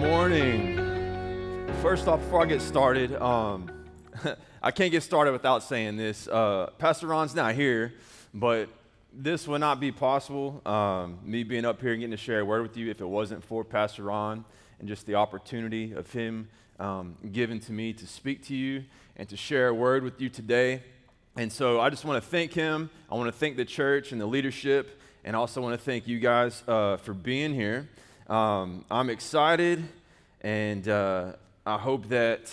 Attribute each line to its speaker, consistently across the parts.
Speaker 1: morning. First off, before I get started, um, I can't get started without saying this. Uh, Pastor Ron's not here, but this would not be possible, um, me being up here and getting to share a word with you, if it wasn't for Pastor Ron and just the opportunity of him um, given to me to speak to you and to share a word with you today. And so I just want to thank him. I want to thank the church and the leadership, and also want to thank you guys uh, for being here. Um, I'm excited, and uh, I hope that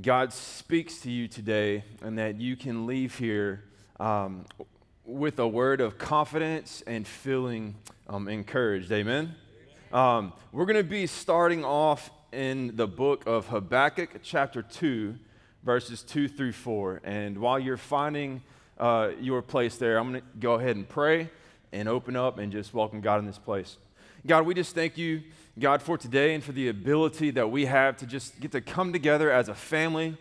Speaker 1: God speaks to you today and that you can leave here um, with a word of confidence and feeling um, encouraged. Amen? Um, we're going to be starting off in the book of Habakkuk, chapter 2, verses 2 through 4. And while you're finding uh, your place there, I'm going to go ahead and pray and open up and just welcome God in this place. God, we just thank you, God, for today and for the ability that we have to just get to come together as a family,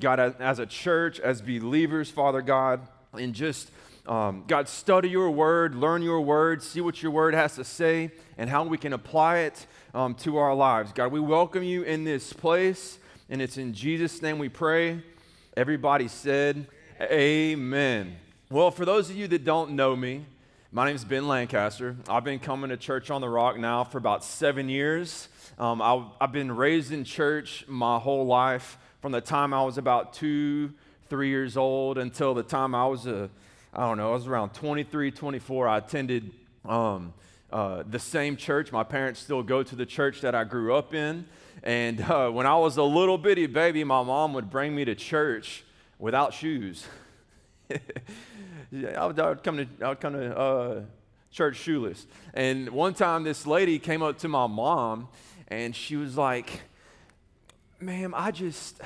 Speaker 1: God, as, a church, as believers, Father God, and just, um, God, study your word, learn your word, see what your word has to say, and how we can apply it um, to our lives. God, we welcome you in this place, and it's in Jesus' name we pray. Everybody said, Amen. Well, for those of you that don't know me, my name is Ben Lancaster. I've been coming to Church on the Rock now for about seven years. Um, I, I've been raised in church my whole life from the time I was about two, three years old until the time I was, a, I don't know, I was around 23, 24. I attended um, uh, the same church. My parents still go to the church that I grew up in. And uh, when I was a little bitty baby, my mom would bring me to church without shoes. I would, I would come to, I would come to uh, church shoeless. And one time, this lady came up to my mom and she was like, Ma'am, I just,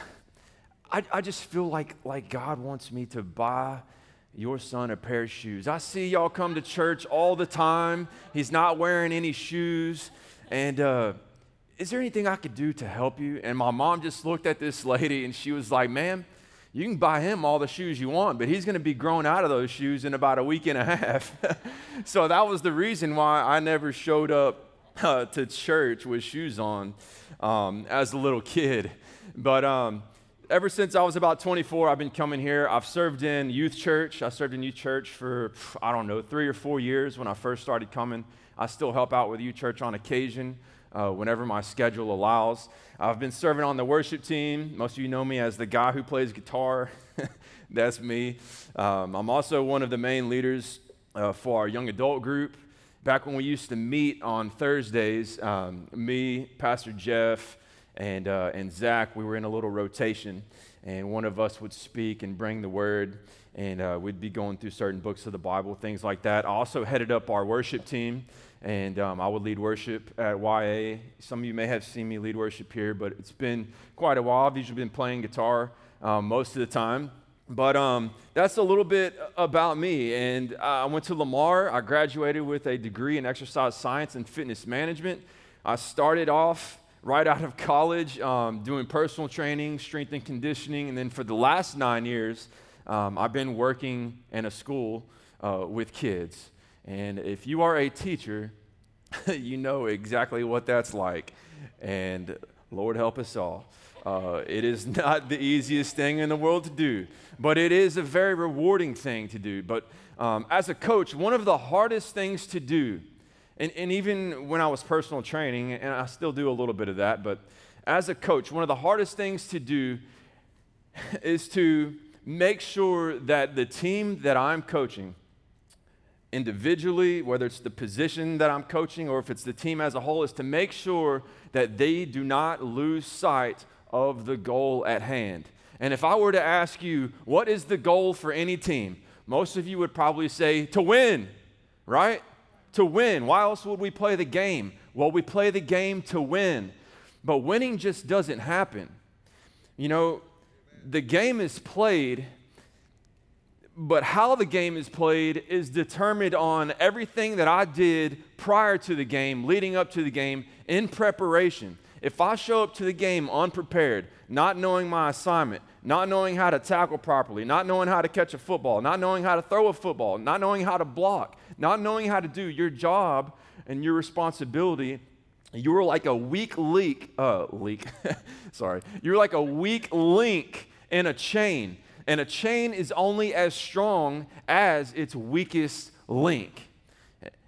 Speaker 1: I, I just feel like, like God wants me to buy your son a pair of shoes. I see y'all come to church all the time. He's not wearing any shoes. And uh, is there anything I could do to help you? And my mom just looked at this lady and she was like, Ma'am, you can buy him all the shoes you want, but he's going to be grown out of those shoes in about a week and a half. so that was the reason why I never showed up uh, to church with shoes on um, as a little kid. But um, ever since I was about 24, I've been coming here. I've served in youth church. I served in youth church for, I don't know, three or four years when I first started coming. I still help out with youth church on occasion uh, whenever my schedule allows. I've been serving on the worship team. Most of you know me as the guy who plays guitar. That's me. Um, I'm also one of the main leaders uh, for our young adult group. Back when we used to meet on Thursdays, um, me, Pastor Jeff, and, uh, and Zach, we were in a little rotation, and one of us would speak and bring the word, and uh, we'd be going through certain books of the Bible, things like that. I also headed up our worship team and um, I would lead worship at YA. Some of you may have seen me lead worship here, but it's been quite a while. I've usually been playing guitar um, most of the time. But um, that's a little bit about me. And I went to Lamar. I graduated with a degree in exercise science and fitness management. I started off right out of college um, doing personal training, strength and conditioning. And then for the last nine years, um, I've been working in a school uh, with kids. And if you are a teacher, you know exactly what that's like. And Lord help us all. Uh, it is not the easiest thing in the world to do, but it is a very rewarding thing to do. But um, as a coach, one of the hardest things to do, and, and even when I was personal training, and I still do a little bit of that, but as a coach, one of the hardest things to do is to make sure that the team that I'm coaching individually, whether it's the position that I'm coaching or if it's the team as a whole, is to make sure that they do not lose sight of the goal at hand. And if I were to ask you, what is the goal for any team? Most of you would probably say, to win, right? To win. Why else would we play the game? Well, we play the game to win. But winning just doesn't happen. You know, the game is played but how the game is played is determined on everything that I did prior to the game, leading up to the game, in preparation. If I show up to the game unprepared, not knowing my assignment, not knowing how to tackle properly, not knowing how to catch a football, not knowing how to throw a football, not knowing how to block, not knowing how to do your job and your responsibility you're like a weak leak, uh, leak, sorry, you're like a weak link in a chain. And a chain is only as strong as its weakest link.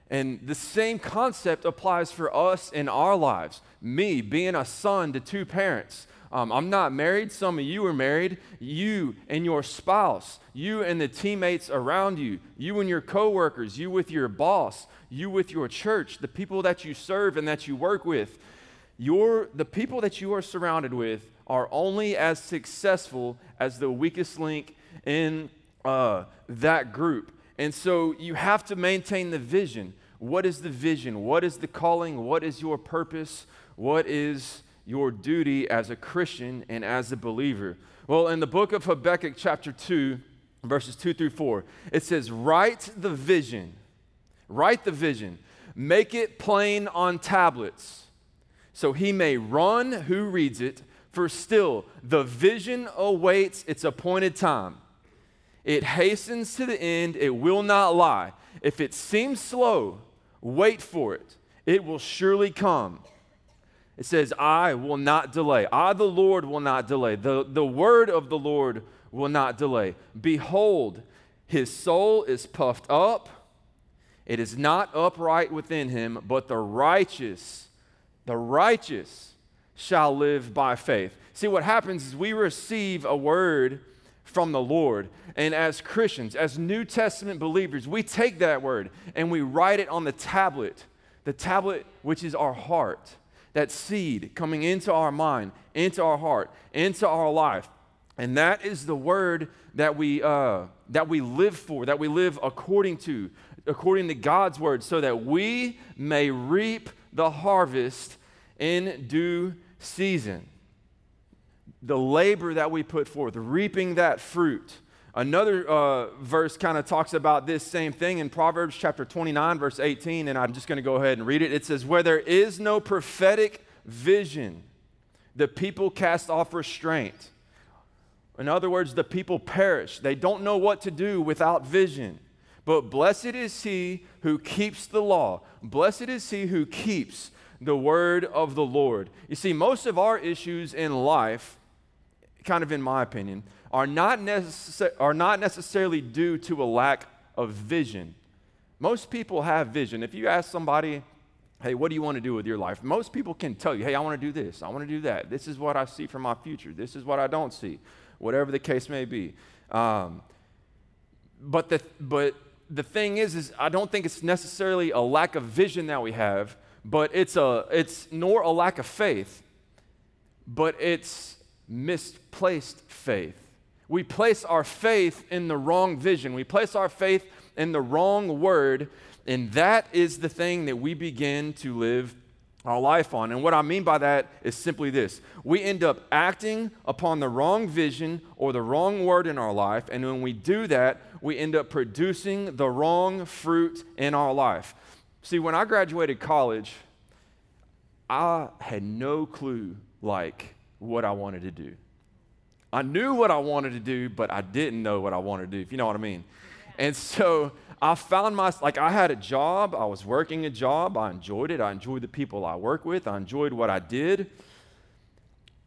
Speaker 1: And the same concept applies for us in our lives. Me being a son to two parents, um, I'm not married. Some of you are married. You and your spouse, you and the teammates around you, you and your coworkers, you with your boss, you with your church, the people that you serve and that you work with. Your, the people that you are surrounded with are only as successful as the weakest link in uh, that group. And so you have to maintain the vision. What is the vision? What is the calling? What is your purpose? What is your duty as a Christian and as a believer? Well, in the book of Habakkuk, chapter 2, verses 2 through 4, it says, Write the vision, write the vision, make it plain on tablets, so he may run who reads it. For still, the vision awaits its appointed time. It hastens to the end, it will not lie. If it seems slow, wait for it. It will surely come. It says, I will not delay. I, the Lord, will not delay. The, the word of the Lord will not delay. Behold, his soul is puffed up. It is not upright within him, but the righteous, the righteous shall live by faith. See, what happens is we receive a word from the Lord. And as Christians, as New Testament believers, we take that word and we write it on the tablet, the tablet which is our heart that seed coming into our mind, into our heart, into our life. And that is the word that we, uh, that we live for, that we live according to, according to God's word, so that we may reap the harvest in due season. The labor that we put forth, reaping that fruit. Another uh, verse kind of talks about this same thing in Proverbs chapter 29, verse 18, and I'm just going to go ahead and read it. It says, Where there is no prophetic vision, the people cast off restraint. In other words, the people perish. They don't know what to do without vision. But blessed is he who keeps the law. Blessed is he who keeps the word of the Lord. You see, most of our issues in life, kind of in my opinion, are not, necess- are not necessarily due to a lack of vision. Most people have vision. If you ask somebody, hey, what do you want to do with your life? Most people can tell you, hey, I want to do this, I want to do that. This is what I see for my future, this is what I don't see, whatever the case may be. Um, but, the, but the thing is, is I don't think it's necessarily a lack of vision that we have, but it's, a, it's nor a lack of faith, but it's misplaced faith. We place our faith in the wrong vision. We place our faith in the wrong word, and that is the thing that we begin to live our life on. And what I mean by that is simply this we end up acting upon the wrong vision or the wrong word in our life. And when we do that, we end up producing the wrong fruit in our life. See, when I graduated college, I had no clue like what I wanted to do. I knew what I wanted to do, but I didn't know what I wanted to do, if you know what I mean. And so I found my, like, I had a job, I was working a job, I enjoyed it, I enjoyed the people I work with, I enjoyed what I did.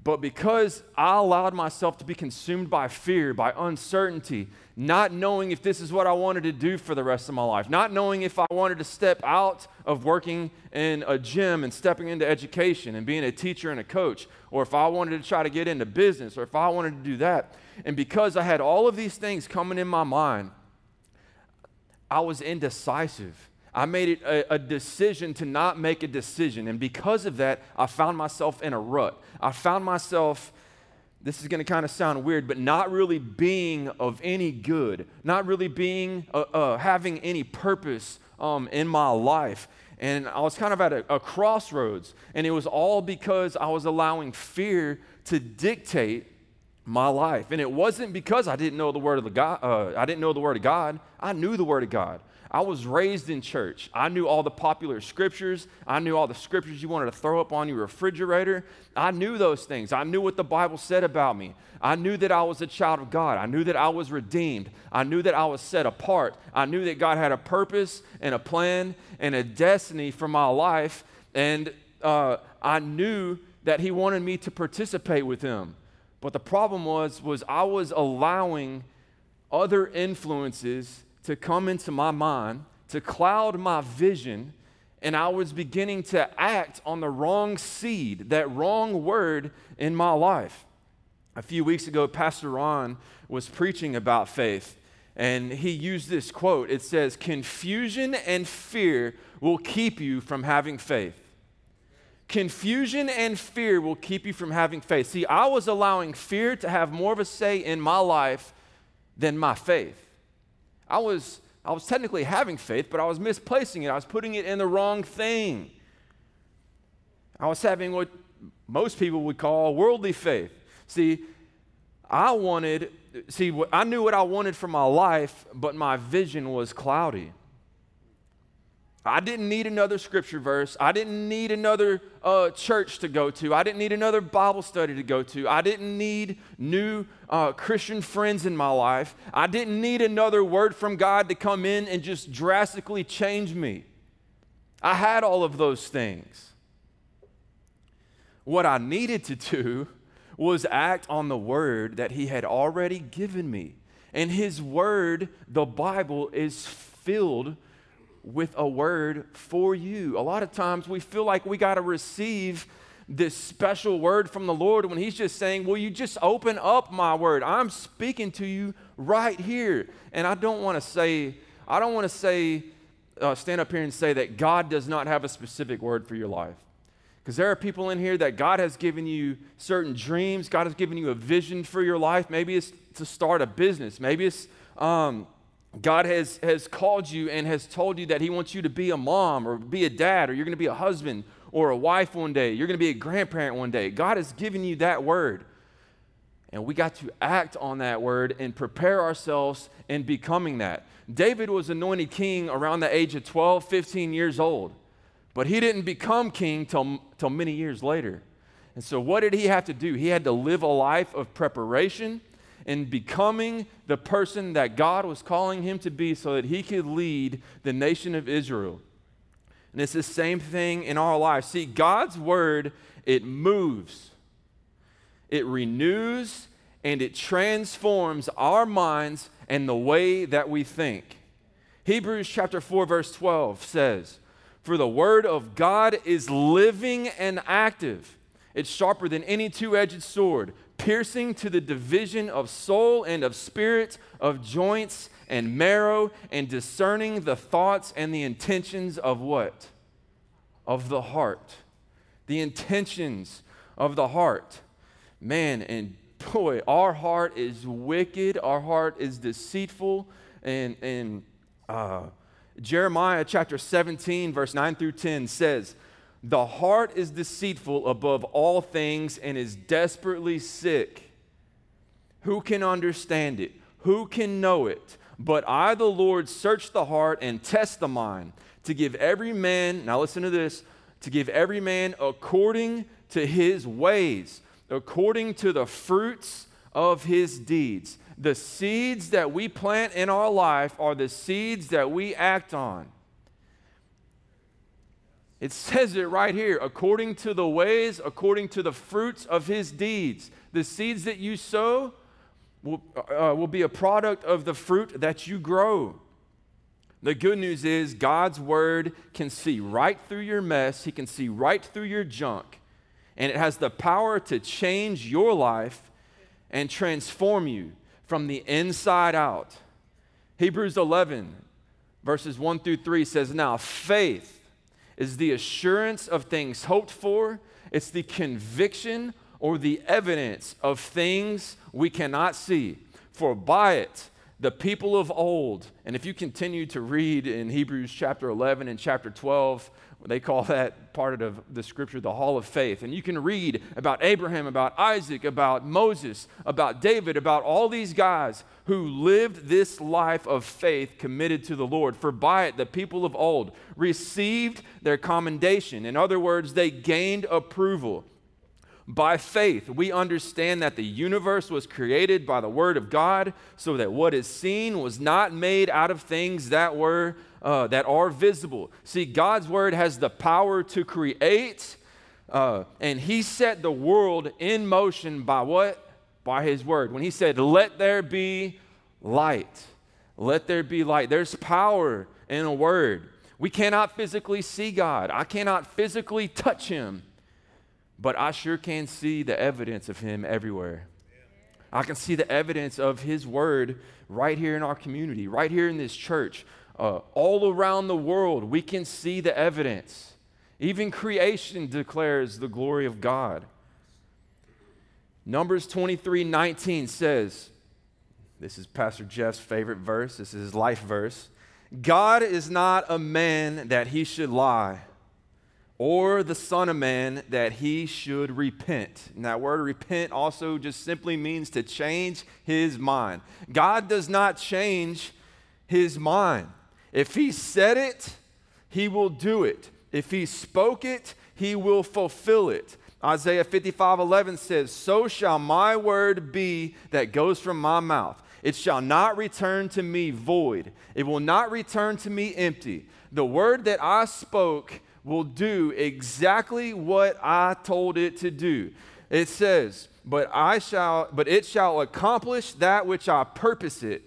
Speaker 1: But because I allowed myself to be consumed by fear, by uncertainty, not knowing if this is what I wanted to do for the rest of my life, not knowing if I wanted to step out of working in a gym and stepping into education and being a teacher and a coach, or if I wanted to try to get into business, or if I wanted to do that. And because I had all of these things coming in my mind, I was indecisive. I made it a, a, decision to not make a decision. And because of that, I found myself in a rut. I found myself this is going to kind of sound weird, but not really being of any good, not really being, uh, uh, having any purpose um, in my life. And I was kind of at a, a, crossroads, and it was all because I was allowing fear to dictate my life. And it wasn't because I didn't know the word of the God. Uh, I didn't know the word of God. I knew the word of God. I was raised in church. I knew all the popular scriptures. I knew all the scriptures you wanted to throw up on your refrigerator. I knew those things. I knew what the Bible said about me. I knew that I was a child of God. I knew that I was redeemed. I knew that I was set apart. I knew that God had a purpose and a plan and a destiny for my life. And uh, I knew that He wanted me to participate with Him. But the problem was, was I was allowing other influences to come into my mind, to cloud my vision, and I was beginning to act on the wrong seed, that wrong word in my life. A few weeks ago, Pastor Ron was preaching about faith, and he used this quote. It says, Confusion and fear will keep you from having faith. Confusion and fear will keep you from having faith. See, I was allowing fear to have more of a say in my life than my faith. I was, I was technically having faith, but I was misplacing it. I was putting it in the wrong thing. I was having what most people would call worldly faith. See, I wanted, see, I knew what I wanted for my life, but my vision was cloudy. I didn't need another scripture verse. I didn't need another uh, church to go to. I didn't need another Bible study to go to. I didn't need new uh, Christian friends in my life. I didn't need another word from God to come in and just drastically change me. I had all of those things. What I needed to do was act on the word that He had already given me. And His word, the Bible, is filled with a word for you. A lot of times we feel like we got to receive this special word from the Lord when He's just saying, Will you just open up my word? I'm speaking to you right here. And I don't want to say, I don't want to say, uh, stand up here and say that God does not have a specific word for your life. Because there are people in here that God has given you certain dreams, God has given you a vision for your life. Maybe it's to start a business, maybe it's um, God has, has called you and has told you that He wants you to be a mom or be a dad, or you're going to be a husband or a wife one day. You're going to be a grandparent one day. God has given you that word. And we got to act on that word and prepare ourselves in becoming that. David was anointed king around the age of 12, 15 years old, but he didn't become king till, till many years later. And so, what did he have to do? He had to live a life of preparation in becoming the person that God was calling him to be so that he could lead the nation of Israel. And it's the same thing in our lives. See, God's word, it moves, it renews, and it transforms our minds and the way that we think. Hebrews chapter 4 verse 12 says, "For the word of God is living and active. It's sharper than any two-edged sword, piercing to the division of soul and of spirit, of joints and marrow, and discerning the thoughts and the intentions of what? Of the heart. The intentions of the heart. Man, and boy, our heart is wicked, our heart is deceitful, and, and uh, Jeremiah chapter 17, verse 9 through 10 says, the heart is deceitful above all things and is desperately sick. Who can understand it? Who can know it? But I, the Lord, search the heart and test the mind to give every man, now listen to this, to give every man according to his ways, according to the fruits of his deeds. The seeds that we plant in our life are the seeds that we act on. It says it right here according to the ways, according to the fruits of his deeds. The seeds that you sow will, uh, will be a product of the fruit that you grow. The good news is God's word can see right through your mess, He can see right through your junk, and it has the power to change your life and transform you from the inside out. Hebrews 11, verses 1 through 3 says, Now faith is the assurance of things hoped for, it's the conviction or the evidence of things we cannot see. For by it, the people of old, and if you continue to read in Hebrews chapter 11 and chapter 12, they call that part of the scripture the hall of faith. And you can read about Abraham, about Isaac, about Moses, about David, about all these guys who lived this life of faith committed to the Lord. For by it, the people of old received their commendation. In other words, they gained approval. By faith, we understand that the universe was created by the Word of God, so that what is seen was not made out of things that were uh, that are visible. See, God's Word has the power to create Uh, and he set the world in motion by what? By his word. When he said, Let there be light, let there be light. There's power in a word. We cannot physically see God, I cannot physically touch him, but I sure can see the evidence of him everywhere. I can see the evidence of his word right here in our community, right here in this church. Uh, all around the world, we can see the evidence. Even creation declares the glory of God. Numbers 23 19 says, This is Pastor Jeff's favorite verse, this is his life verse. God is not a man that he should lie, or the Son of Man that he should repent. And that word repent also just simply means to change his mind. God does not change his mind. If he said it, he will do it. If he spoke it, he will fulfill it. Isaiah 55 11 says, So shall my word be that goes from my mouth. It shall not return to me void, it will not return to me empty. The word that I spoke will do exactly what I told it to do. It says, but I shall but it shall accomplish that which I purpose it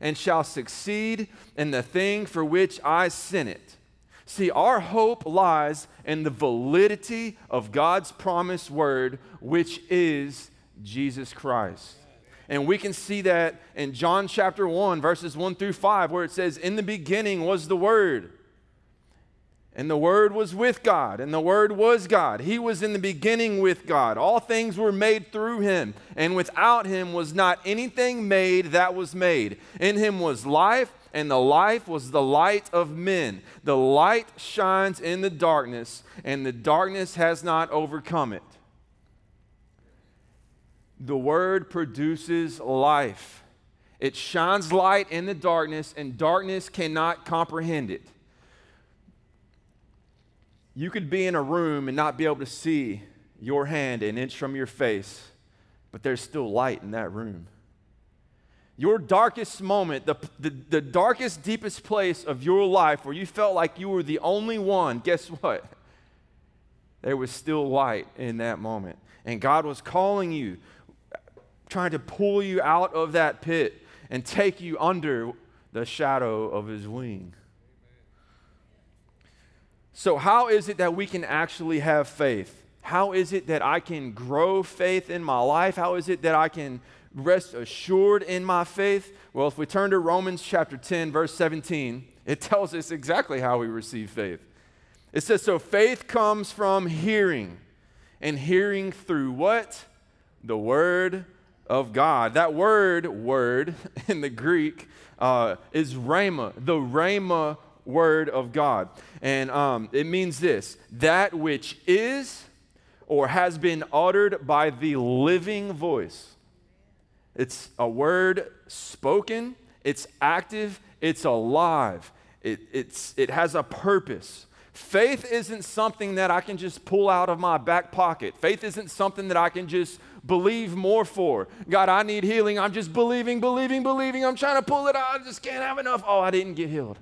Speaker 1: and shall succeed in the thing for which I sent it. See, our hope lies in the validity of God's promised word, which is Jesus Christ. And we can see that in John chapter 1, verses 1 through 5, where it says, In the beginning was the Word and the Word was with God, and the Word was God. He was in the beginning with God. All things were made through Him, and without Him was not anything made that was made. In Him was life, and the life was the light of men. The light shines in the darkness, and the darkness has not overcome it. The Word produces life. It shines light in the darkness, and darkness cannot comprehend it. You could be in a room and not be able to see your hand an inch from your face, but there's still light in that room. Your darkest moment, the, the, the, darkest, deepest place of your life where you felt like you were the only one, guess what? There was still light in that moment. And God was calling you, trying to pull you out of that pit and take you under the shadow of His wing. So, how is it that we can actually have faith? How is it that I can grow faith in my life? How is it that I can rest assured in my faith? Well, if we turn to Romans chapter 10, verse 17, it tells us exactly how we receive faith. It says, So faith comes from hearing, and hearing through what? The Word of God. That word, word, in the Greek uh, is rhema, the rhema word of God. And um, it means this that which is or has been uttered by the living voice. It's a word spoken, it's active, it's alive, it, it's, it has a purpose. Faith isn't something that I can just pull out of my back pocket. Faith isn't something that I can just believe more for. God, I need healing. I'm just believing, believing, believing. I'm trying to pull it out. I just can't have enough. Oh, I didn't get healed.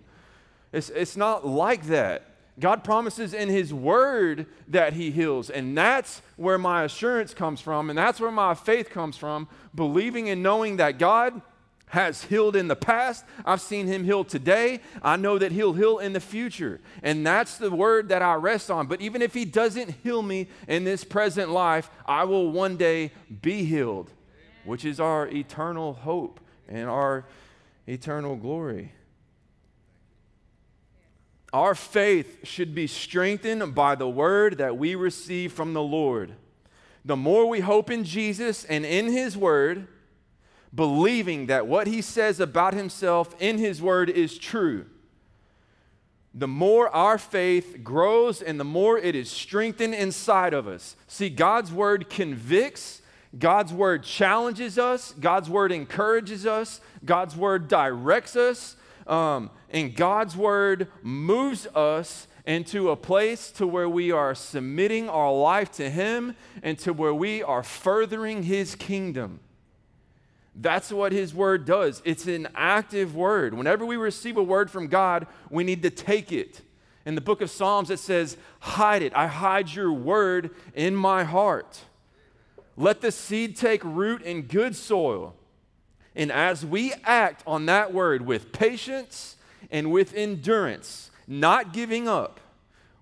Speaker 1: It's, it's not like that. God promises in His Word that He heals. And that's where my assurance comes from. And that's where my faith comes from, believing and knowing that God has healed in the past. I've seen Him heal today. I know that He'll heal in the future. And that's the word that I rest on. But even if He doesn't heal me in this present life, I will one day be healed, which is our eternal hope and our eternal glory. Our faith should be strengthened by the word that we receive from the Lord. The more we hope in Jesus and in His word, believing that what He says about Himself in His word is true, the more our faith grows and the more it is strengthened inside of us. See, God's word convicts, God's word challenges us, God's word encourages us, God's word directs us. Um, and God's word moves us into a place to where we are submitting our life to him and to where we are furthering his kingdom. That's what his word does. It's an active word. Whenever we receive a word from God, we need to take it. In the book of Psalms, it says, Hide it. I hide your word in my heart. Let the seed take root in good soil. And as we act on that word with patience and with endurance, not giving up,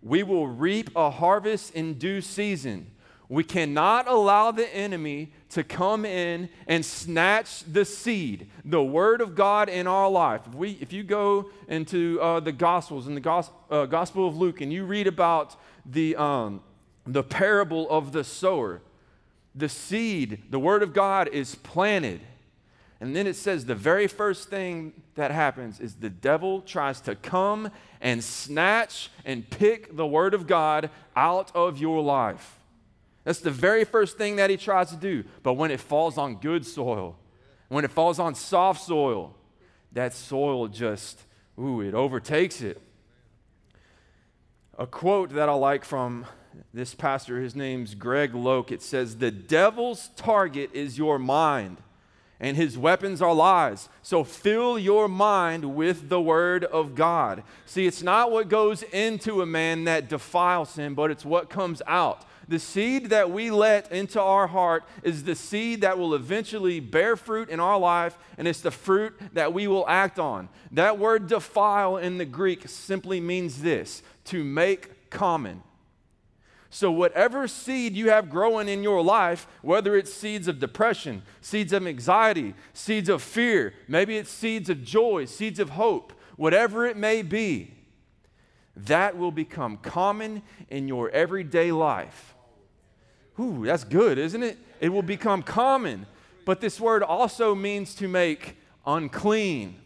Speaker 1: we will reap a harvest in due season. We cannot allow the enemy to come in and snatch the seed, the word of God in our life. If, we, if you go into uh, the Gospels, in the Gos- uh, Gospel of Luke, and you read about the, um, the parable of the sower, the seed, the word of God is planted. And then it says the very first thing that happens is the devil tries to come and snatch and pick the word of God out of your life. That's the very first thing that he tries to do. But when it falls on good soil, when it falls on soft soil, that soil just, ooh, it overtakes it. A quote that I like from this pastor, his name's Greg Locke, it says, The devil's target is your mind, and his weapons are lies. So fill your mind with the word of God. See, it's not what goes into a man that defiles him, but it's what comes out. The seed that we let into our heart is the seed that will eventually bear fruit in our life, and it's the fruit that we will act on. That word defile in the Greek simply means this to make common. So, whatever seed you have growing in your life, whether it's seeds of depression, seeds of anxiety, seeds of fear, maybe it's seeds of joy, seeds of hope, whatever it may be, that will become common in your everyday life. Ooh, that's good, isn't it? It will become common. But this word also means to make unclean,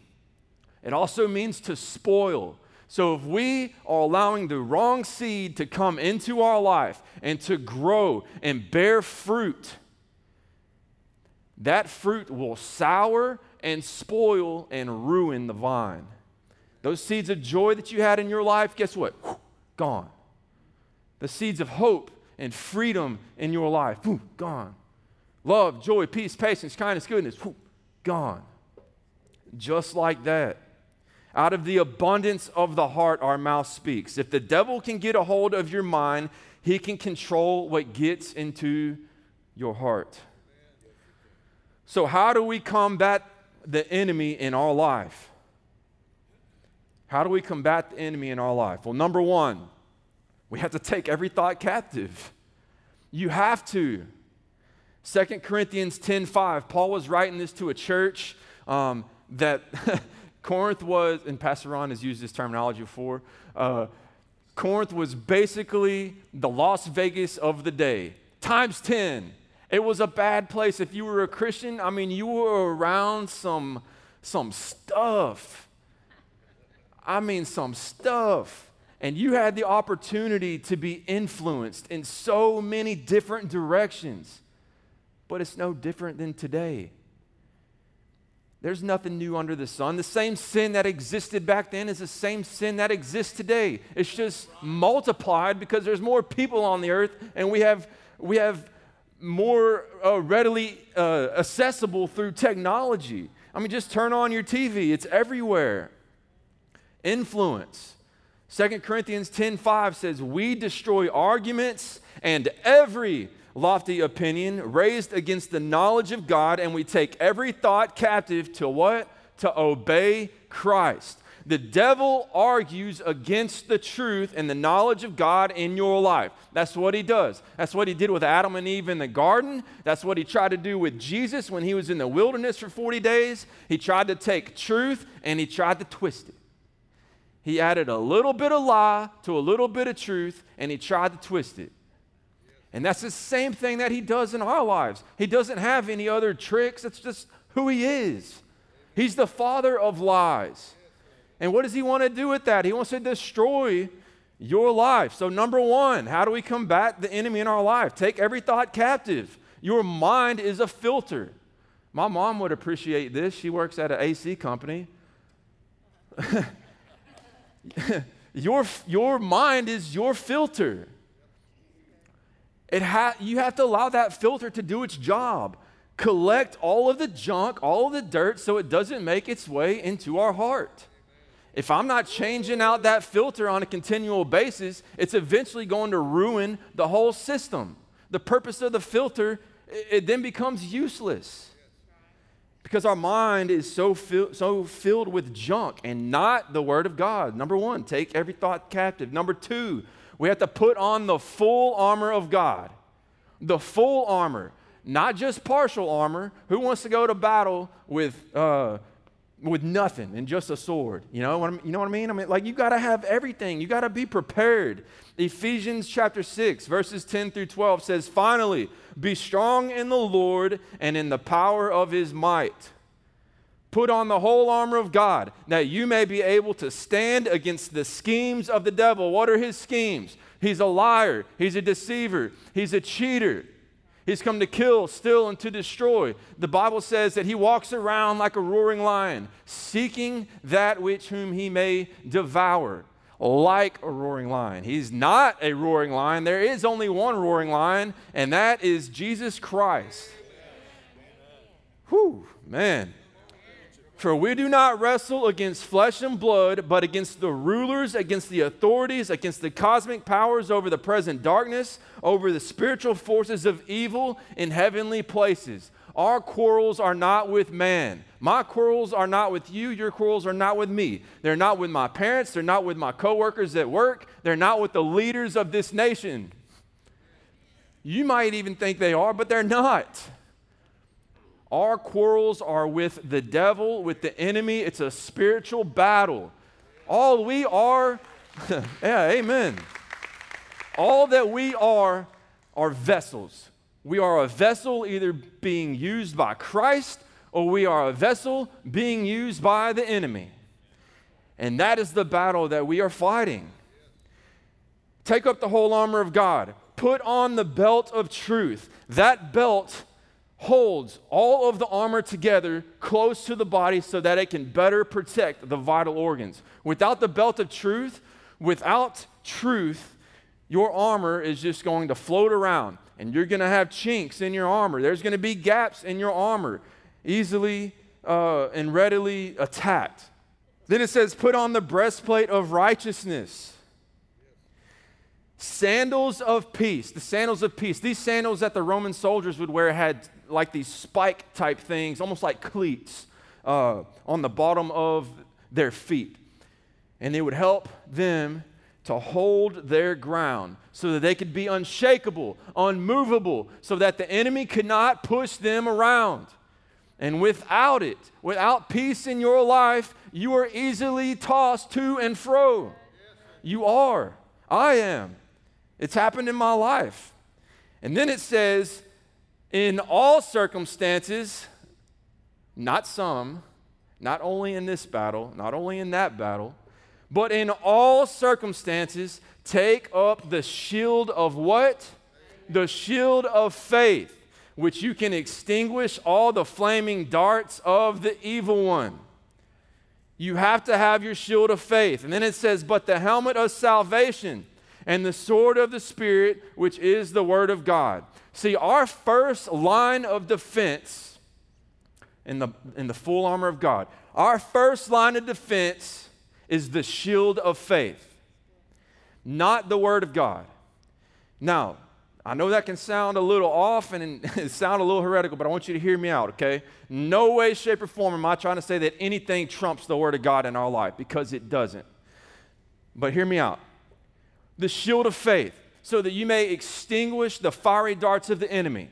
Speaker 1: it also means to spoil. So if we are allowing the wrong seed to come into our life and to grow and bear fruit, that fruit will sour and spoil and ruin the vine. Those seeds of joy that you had in your life, guess what? Gone. The seeds of hope and freedom in your life. Gone. Love, joy, peace, patience, kindness, goodness, gone. Just like that. Out of the abundance of the heart, our mouth speaks. If the devil can get a hold of your mind, he can control what gets into your heart. So, how do we combat the enemy in our life? How do we combat the enemy in our life? Well, number one, we have to take every thought captive. You have to. 2 Corinthians 10:5. Paul was writing this to a church um, that Corinth was, and Pastor Ron has used this terminology before. Uh, Corinth was basically the Las Vegas of the day, times 10. It was a bad place. If you were a Christian, I mean, you were around some, some stuff. I mean, some stuff and you had the opportunity to be influenced in so many different directions. But it's no different than today. There's nothing new under the sun. The same sin that existed back then is the same sin that exists today. It's just multiplied because there's more people on the earth and we have, we have more uh, readily uh, accessible through technology. I mean, just turn on your TV, it's everywhere. Influence. 2 Corinthians 10:5 says, "We destroy arguments and every lofty opinion raised against the knowledge of God, and we take every thought captive to what? To obey Christ." The devil argues against the truth and the knowledge of God in your life. That's what he does. That's what he did with Adam and Eve in the garden. That's what he tried to do with Jesus when he was in the wilderness for 40 days. He tried to take truth and he tried to twist it he added a little bit of lie to a little bit of truth and he tried to twist it. And that's the same thing that he does in our lives. He doesn't have any other tricks, it's just who he is. He's the father of lies. And what does he want to do with that? He wants to destroy your life. So, number one, how do we combat the enemy in our life? Take every thought captive. Your mind is a filter. My mom would appreciate this. She works at an AC company. your, your mind is your filter. It ha- you have to allow that filter to do its job. Collect all of the junk, all of the dirt, so it doesn't make its way into our heart. if I'm not changing out that filter on a continual basis, it's eventually going to ruin the whole system. The purpose of the filter, it, then becomes useless. Because our mind is so, so filled with junk and not the Word of God. Number one, take every thought captive. Number two, we have to put on the full armor of God. The full armor, not just partial armor. Who wants to go to battle with uh, with nothing and just a sword. You know what, I, you know what I mean? I mean, like, you got to have everything. You got to be prepared. Ephesians chapter 6, verses 10 through 12 says, Finally, be strong in the Lord and in the power of his might. Put on the whole armor of God that you may be able to stand against the schemes of the devil. What are his schemes? He's a liar, he's a deceiver, he's a cheater. He's come to kill, steal, and to destroy. The Bible says that he walks around like a roaring lion, seeking that which whom he may devour, like a roaring lion. He's not a roaring lion. There is only one roaring lion, and that is Jesus Christ. Whew, man. For we do not wrestle against flesh and blood, but against the rulers, against the authorities, against the cosmic powers over the present darkness, over the spiritual forces of evil in heavenly places. Our quarrels are not with man. My quarrels are not with you. Your quarrels are not with me. They're not with my parents. They're not with my coworkers at work. They're not with the leaders of this nation. You might even think they are, but they're not. Our quarrels are with the devil, with the enemy. It's a spiritual battle. All we are, yeah, amen. All that we are are vessels. We are a vessel either being used by Christ or we are a vessel being used by the enemy. And that is the battle that we are fighting. Take up the whole armor of God. Put on the belt of truth. That belt holds all of the armor together close to the body so that it can better protect the vital organs. Without the belt of truth, without truth, your armor is just going to float around and you're going to have chinks in your armor. There's going to be gaps in your armor, easily uh, and readily attacked. Then it says, put on the breastplate of righteousness. Sandals of peace, the sandals of peace. These sandals that the Roman soldiers would wear had like these spike type things, almost like cleats, uh, on the bottom of their feet. And it would help them to hold their ground so that they could be unshakable, unmovable, so that the enemy could not push them around. And without it, without peace in your life, you are easily tossed to and fro. You are. I am. It's happened in my life. And then it says, in all circumstances, not some, not only in this battle, not only in that battle, but in all circumstances, take up the shield of what? The shield of faith, which you can extinguish all the flaming darts of the evil one. You have to have your shield of faith. And then it says, but the helmet of salvation and the sword of the Spirit, which is the word of God. See, our first line of defense in the, in the full armor of God, our first line of defense is the shield of faith, not the word of God. Now, I know that can sound a little off and sound a little heretical, but I want you to hear me out, okay? No way, shape, or form am I trying to say that anything trumps the Word of God in our life because it doesn't. But hear me out. The shield of faith so that you may extinguish the fiery darts of the enemy.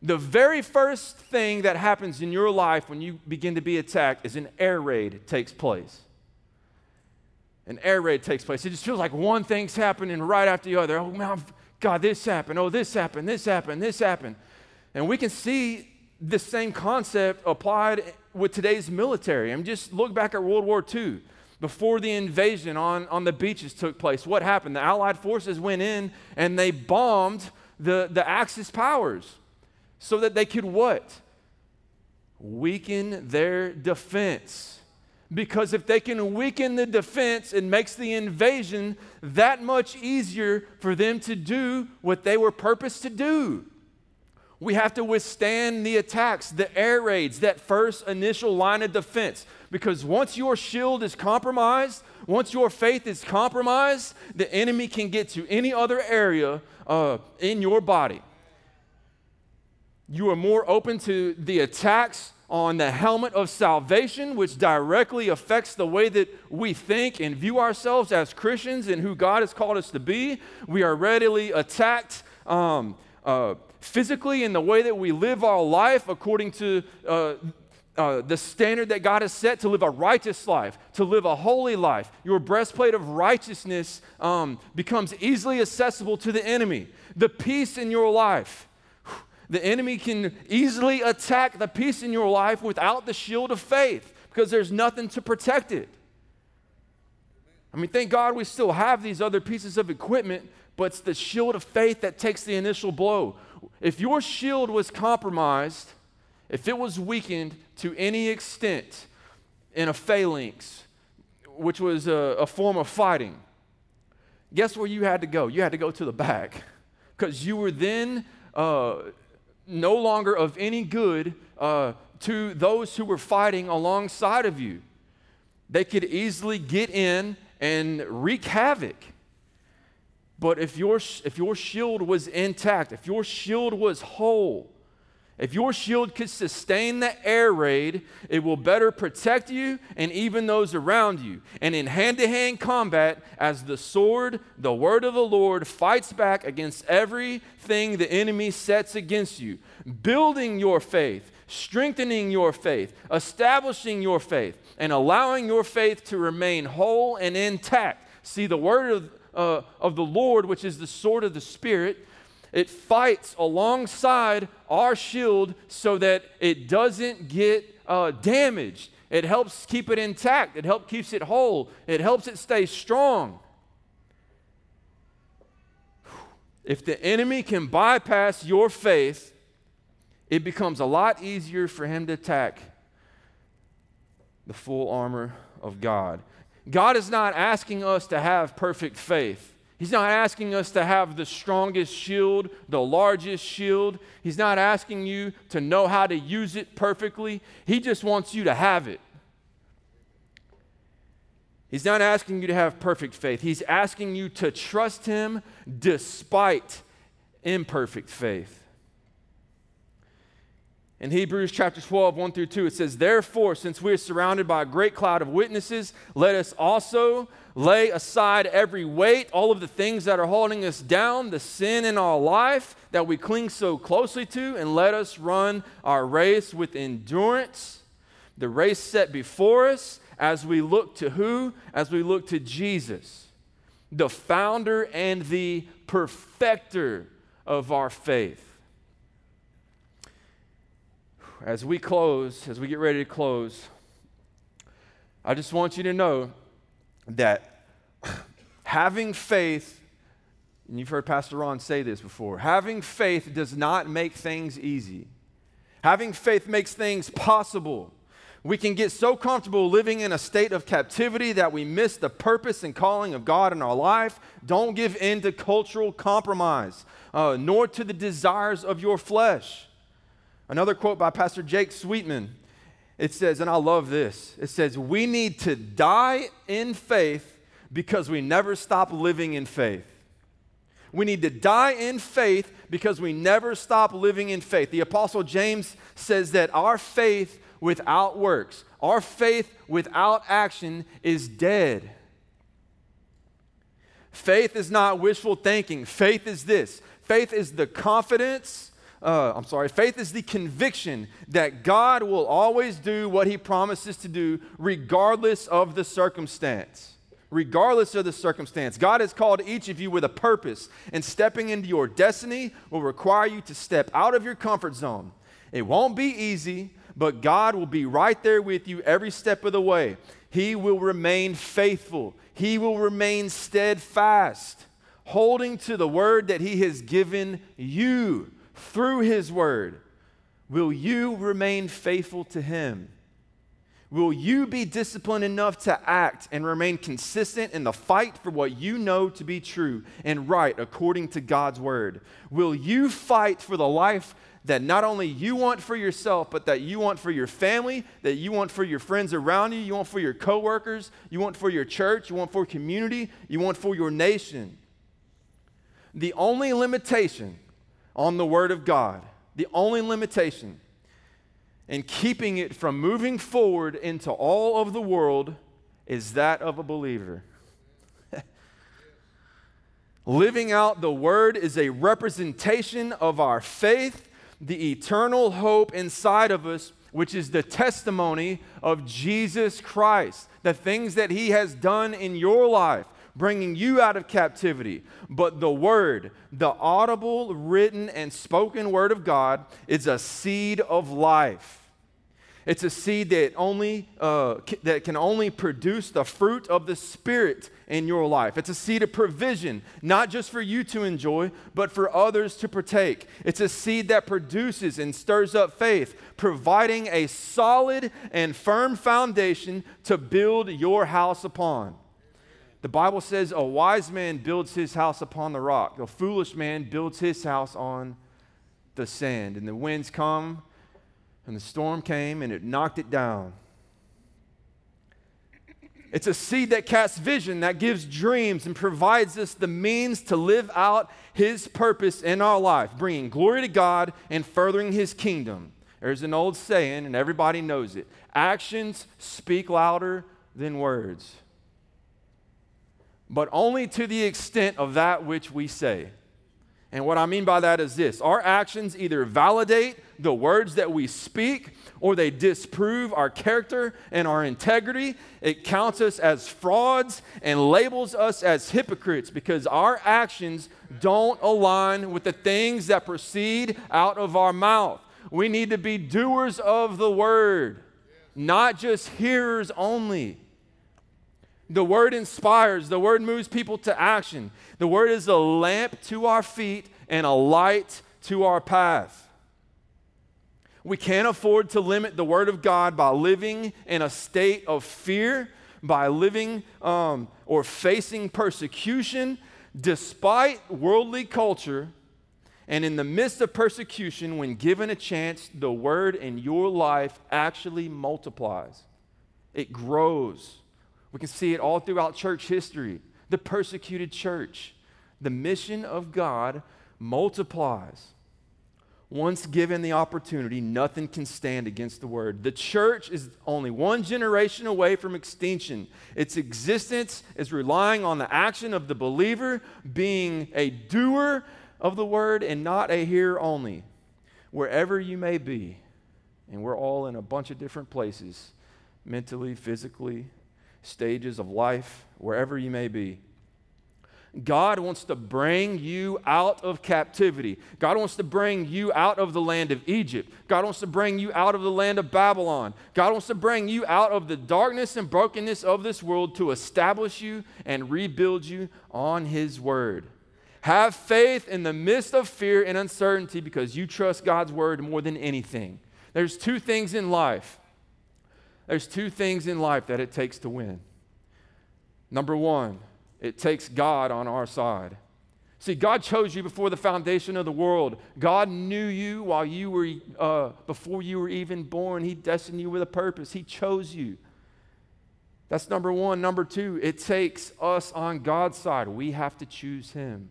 Speaker 1: The very first thing that happens in your life when you begin to be attacked is an air raid takes place. An air raid takes place. It just feels like one thing's happening right after the other. Oh, man, God, this happened. Oh, this happened. This happened. This happened. And we can see the same concept applied with today's military. I mean, just look back at World War II before the invasion on, on the beaches took place, what happened? The Allied forces went in and they bombed the, the Axis powers so that they could what? Weaken their defense. Because if they can weaken the defense, it makes the invasion that much easier for them to do what they were purposed to do. We have to withstand the attacks, the air raids, that first initial line of defense. Because once your shield is compromised, once your faith is compromised, the enemy can get to any other area uh, in your body. You are more open to the attacks on the helmet of salvation, which directly affects the way that we think and view ourselves as Christians and who God has called us to be. We are readily attacked um, uh, physically in the way that we live our life according to uh, uh, the standard that God has set to live a righteous life, to live a holy life. Your breastplate of righteousness um, becomes easily accessible to the enemy. The peace in your life. The enemy can easily attack the peace in your life without the shield of faith because there's nothing to protect it. I mean, thank God we still have these other pieces of equipment, but it's the shield of faith that takes the initial blow. If your shield was compromised, if it was weakened to any extent in a phalanx, which was a, a form of fighting, guess where you had to go? You had to go to the back because you were then uh, no longer of any good uh, to those who were fighting alongside of you. They could easily get in and wreak havoc. But if your, if your shield was intact, if your shield was whole, if your shield could sustain the air raid, it will better protect you and even those around you. And in hand to hand combat, as the sword, the word of the Lord, fights back against everything the enemy sets against you, building your faith, strengthening your faith, establishing your faith, and allowing your faith to remain whole and intact. See, the word of uh, of the Lord, which is the sword of the Spirit, it fights alongside our shield so that it doesn't get uh, damaged. It helps keep it intact. It helps keeps it whole. It helps it stay strong. If the enemy can bypass your faith, it becomes a lot easier for him to attack the full armor of God. God is not asking us to have perfect faith. He's not asking us to have the strongest shield, the largest shield. He's not asking you to know how to use it perfectly. He just wants you to have it. He's not asking you to have perfect faith. He's asking you to trust Him despite imperfect faith. In Hebrews chapter 12, 1 through 2, it says, Therefore, since we are surrounded by a great cloud of witnesses, let us also lay aside every weight, all of the things that are holding us down, the sin in our life that we cling so closely to, and let us run our race with endurance. The race set before us as we look to who? As we look to Jesus, the founder and the perfecter of our faith as we close, as we get ready to close, I just want you to know that having faith, and you've heard Pastor Ron say this before, having faith does not make things easy. Having faith makes things possible. We can get so comfortable living in a state of captivity that we miss the purpose and calling of God in our life. Don't give in to cultural compromise, uh, nor to the desires of your flesh. Another quote by Pastor Jake Sweetman. It says, and I love this it says, We need to die in faith because we never stop living in faith. We need to die in faith because we never stop living in faith. The Apostle James says that our faith without works, our faith without action is dead. Faith is not wishful thinking. Faith is this faith is the confidence uh, I'm sorry, faith is the conviction that God will always do what he promises to do, regardless of the circumstance. Regardless of the circumstance, God has called each of you with a purpose, and stepping into your destiny will require you to step out of your comfort zone. It won't be easy, but God will be right there with you every step of the way. He will remain faithful, He will remain steadfast, holding to the word that He has given you through His word, will you remain faithful to Him? Will you be disciplined enough to act and remain consistent in the fight for what you know to be true and right according to God's word? Will you fight for the life that not only you want for yourself, but that you want for your family, that you want for your friends around you, you want for your coworkers, you want for your church, you want for community, you want for your nation? The only limitation on the word of God, the only limitation and keeping it from moving forward into all of the world is that of a believer. Living out the word is a representation of our faith, the eternal hope inside of us, which is the testimony of Jesus Christ, the things that he has done in your life, bringing you out of captivity. But the word, the audible, written, and spoken word of God, is a seed of life. It's a seed that only uh, that can only produce the fruit of the Spirit in your life. It's a seed of provision, not just for you to enjoy, but for others to partake. It's a seed that produces and stirs up faith, providing a solid and firm foundation to build your house upon. The Bible says a wise man builds his house upon the rock, a foolish man builds his house on the sand. And the winds come and the storm came and it knocked it down. It's a seed that casts vision, that gives dreams, and provides us the means to live out His purpose in our life, bringing glory to God and furthering His kingdom. There's an old saying, and everybody knows it actions speak louder than words, but only to the extent of that which we say. And what I mean by that is this our actions either validate the words that we speak or they disprove our character and our integrity. It counts us as frauds and labels us as hypocrites because our actions don't align with the things that proceed out of our mouth. We need to be doers of the word, not just hearers only. The word inspires, the word moves people to action. The word is a lamp to our feet and a light to our path. We can't afford to limit the word of God by living in a state of fear, by living um, or facing persecution despite worldly culture. And in the midst of persecution, when given a chance, the word in your life actually multiplies, it grows we can see it all throughout church history. The persecuted church, the mission of God multiplies. Once given the opportunity, nothing can stand against the word. The church is only one generation away from extinction. Its existence is relying on the action of the believer being a doer of the word and not a hearer only. Wherever you may be, and we're all in a bunch of different places mentally, physically, stages of life, wherever you may be. God wants to bring you out of captivity. God wants to bring you out of the land of Egypt. God wants to bring you out of the land of Babylon. God wants to bring you out of the darkness and brokenness of this world to establish you and rebuild you on His word. Have faith in the midst of fear and uncertainty because you trust God's word more than anything. There's two things in life there's two things in life that it takes to win. Number one, it takes God on our side. See, God chose you before the foundation of the world. God knew you while you were, uh, before you were even born. He destined you with a purpose. He chose you. That's number one. Number two, it takes us on God's side. We have to choose Him.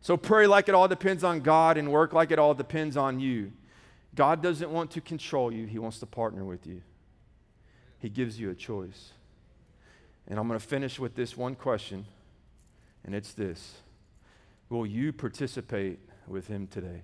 Speaker 1: So pray like it all depends on God and work like it all depends on you. God doesn't want to control you, He wants to partner with you. He gives you a choice. And I'm going to finish with this one question, and it's this Will you participate with Him today?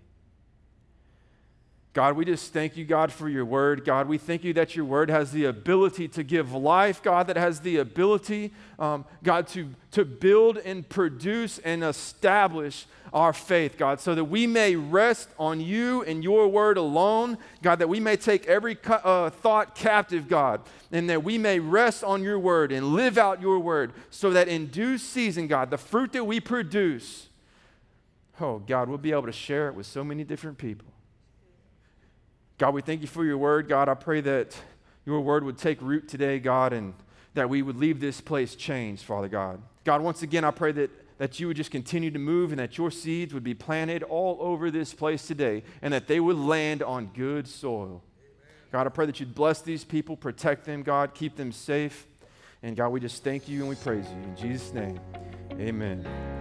Speaker 1: God, we just thank you, God, for your word. God, we thank you that your word has the ability to give life, God, that has the ability, um, God, to, to build and produce and establish our faith, God, so that we may rest on you and your word alone, God, that we may take every uh, thought captive, God, and that we may rest on your word and live out your word, so that in due season, God, the fruit that we produce, oh, God, we'll be able to share it with so many different people God, we thank you for your word. God, I pray that your word would take root today, God, and that we would leave this place changed, Father God. God, once again, I pray that, that you would just continue to move and that your seeds would be planted all over this place today and that they would land on good soil. God, I pray that you'd bless these people, protect them, God, keep them safe. And God, we just thank you and we praise you. In Jesus' name, amen.